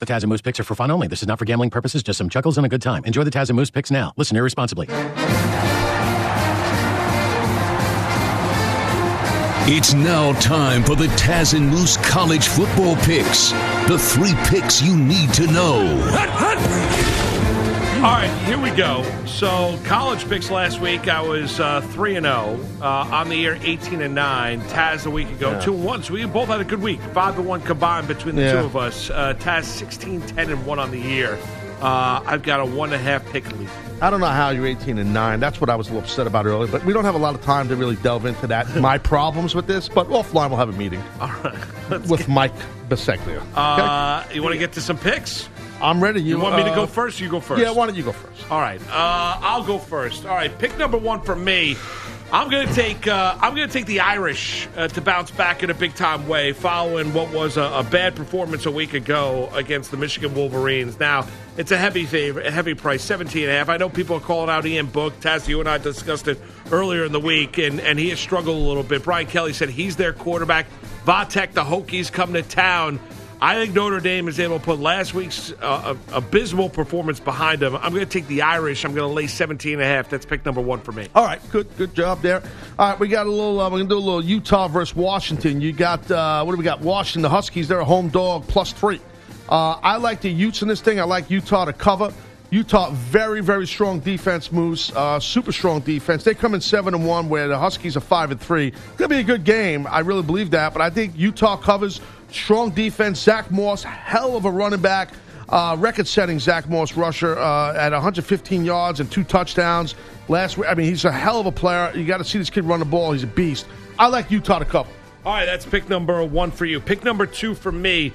The Taz and Moose picks are for fun only. This is not for gambling purposes, just some chuckles and a good time. Enjoy the Taz and Moose picks now. Listen irresponsibly. It's now time for the Taz and Moose college football picks. The three picks you need to know. All right, here we go. So, college picks last week, I was uh, three and zero uh, on the year, eighteen and nine. Taz a week ago, two and one. So we both had a good week, five to one combined between the Yeah. two of us. Uh, Taz 16, 10 and one on the year. Uh, I've got a one and a half pick lead. I don't know how you're 18 and 9. That's what I was a little upset about earlier, but we don't have a lot of time to really delve into that. My problems with this, but offline we'll have a meeting All right, with get- Mike Biseglia. Uh, you want to get to some picks? I'm ready. You want me to uh, go first? You go first. Yeah, why don't you go first? All right, uh, I'll go first. All right, pick number one for me. I'm gonna take uh, I'm gonna take the Irish uh, to bounce back in a big time way, following what was a, a bad performance a week ago against the Michigan Wolverines. Now it's a heavy favor, a heavy price, 17 and a half. I know people are calling out Ian Book. Taz, you and I discussed it earlier in the week, and, and he has struggled a little bit. Brian Kelly said he's their quarterback. Va Tech, the Hokies, come to town. I think Notre Dame is able to put last week's uh, abysmal performance behind them. I'm going to take the Irish. I'm going to lay 17 and a half. That's pick number one for me. All right, good, good job there. All right, we got a little. Uh, we're gonna do a little Utah versus Washington. You got uh, what do we got? Washington, the Huskies. They're a home dog plus three. Uh, I like the Utes in this thing. I like Utah to cover. Utah, very, very strong defense moves. Uh, super strong defense. They come in seven and one, where the Huskies are five and three. Gonna be a good game. I really believe that. But I think Utah covers. Strong defense. Zach Moss, hell of a running back. Uh, record-setting Zach Moss rusher uh, at 115 yards and two touchdowns last week. I mean, he's a hell of a player. You got to see this kid run the ball. He's a beast. I like Utah to cover. All right, that's pick number one for you. Pick number two for me.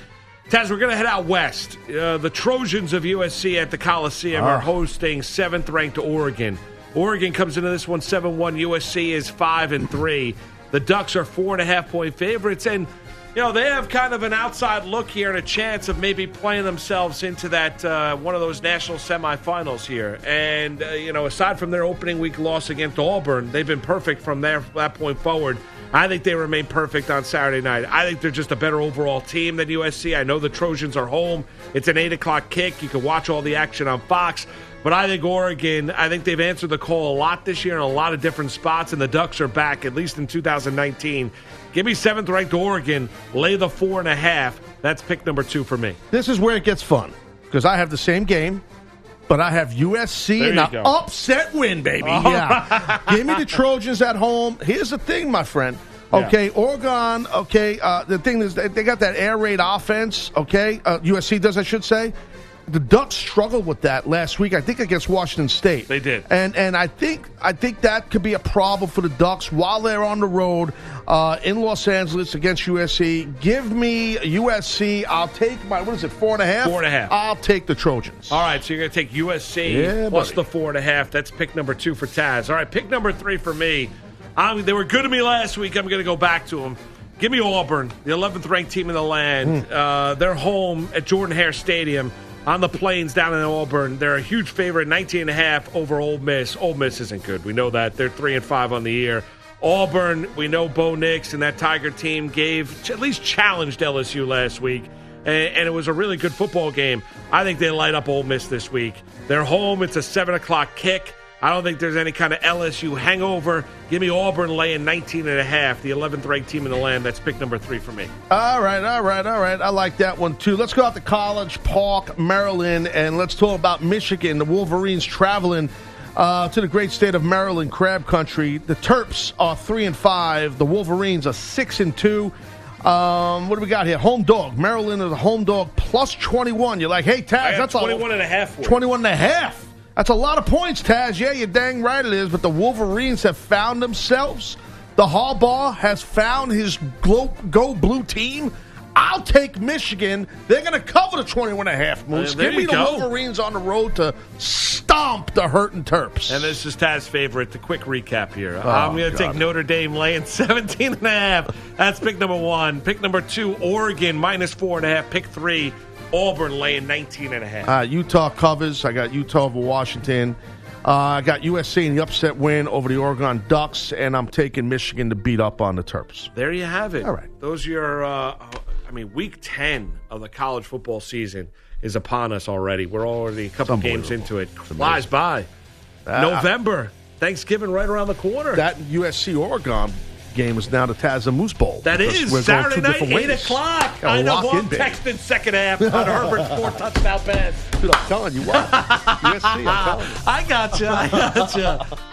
Taz, we're going to head out west. Uh, the Trojans of USC at the Coliseum are hosting seventh ranked Oregon. Oregon comes into this one 7 1. USC is 5 and 3. The Ducks are four and a half point favorites. And, you know, they have kind of an outside look here and a chance of maybe playing themselves into that uh, one of those national semifinals here. And, uh, you know, aside from their opening week loss against Auburn, they've been perfect from there, that point forward. I think they remain perfect on Saturday night. I think they're just a better overall team than USC. I know the Trojans are home. It's an 8 o'clock kick. You can watch all the action on Fox. But I think Oregon, I think they've answered the call a lot this year in a lot of different spots, and the Ducks are back, at least in 2019. Give me seventh ranked Oregon, lay the four and a half. That's pick number two for me. This is where it gets fun because I have the same game, but I have USC and an upset win, baby. yeah. Give me the Trojans at home. Here's the thing, my friend. Okay, Oregon. Okay, uh, the thing is, they they got that air raid offense. Okay, uh, USC does, I should say. The Ducks struggled with that last week. I think against Washington State. They did. and and I think I think that could be a problem for the Ducks while they're on the road uh, in Los Angeles against USC. Give me USC. I'll take my what is it four and a half? Four and a half. I'll take the Trojans. All right, so you're going to take USC Yeah, plus buddy. the four and a half. That's pick number two for Taz. All right, pick number three for me. Um, they were good to me last week. I'm going to go back to them. Give me Auburn, the 11th ranked team in the land. Uh, they're home at Jordan Hare Stadium on the plains down in Auburn. They're a huge favorite, 19 and a half over Ole Miss. Ole Miss isn't good. We know that. They're 3 and 5 on the year. Auburn, we know Bo Nix and that Tiger team gave, at least challenged LSU last week and, it was a really good football game. I think they light up Ole Miss this week. They're home. It's a seven o'clock kick. I don't think there's any kind of LSU hangover. Give me Auburn laying 19 and a half, the 11th ranked team in the land. That's pick number three for me. All right, all right, all right. I like that one too. Let's go out to College Park, Maryland, and let's talk about Michigan. The Wolverines traveling uh, to the great state of Maryland, Crab Country. The Terps are three and five. The Wolverines are six and two. Um, what do we got here? Home dog. Maryland is a home dog plus 21. You're like, hey, Taz, that's 21 and a half 21 and a half. That's a lot of points, Taz. Yeah, you're dang right it is. But the Wolverines have found themselves. The Harbaugh has found his go blue team. I'll take Michigan. They're going to cover the 21 and a half moose. Uh, Give me the go. Wolverines on the road to stomp the hurting Terps. And this is Taz's favorite. The quick recap here. Oh, I'm going to take Notre Dame laying 17 and a half. That's pick number one. Pick number two, Oregon minus four and a half. Pick three, Auburn laying 19 and a half. Uh, Utah covers. I got Utah over Washington. Uh, I got USC in the upset win over the Oregon Ducks, and I'm taking Michigan to beat up on the Terps. There you have it. All right. Those are your, uh, mean, week 10 of the college football season is upon us already. We're already a couple games into it. Flies by. Ah. November. Thanksgiving right around the corner. That USC Oregon game is now the Taz and Moose Bowl. That is because is we're going Saturday night, 8 ways. o'clock. Gotta I know who in, I'm texting second half on Herbert's four touchdown pass. Dude, I'm telling you what. USC, I'm telling you. I gotcha. I gotcha.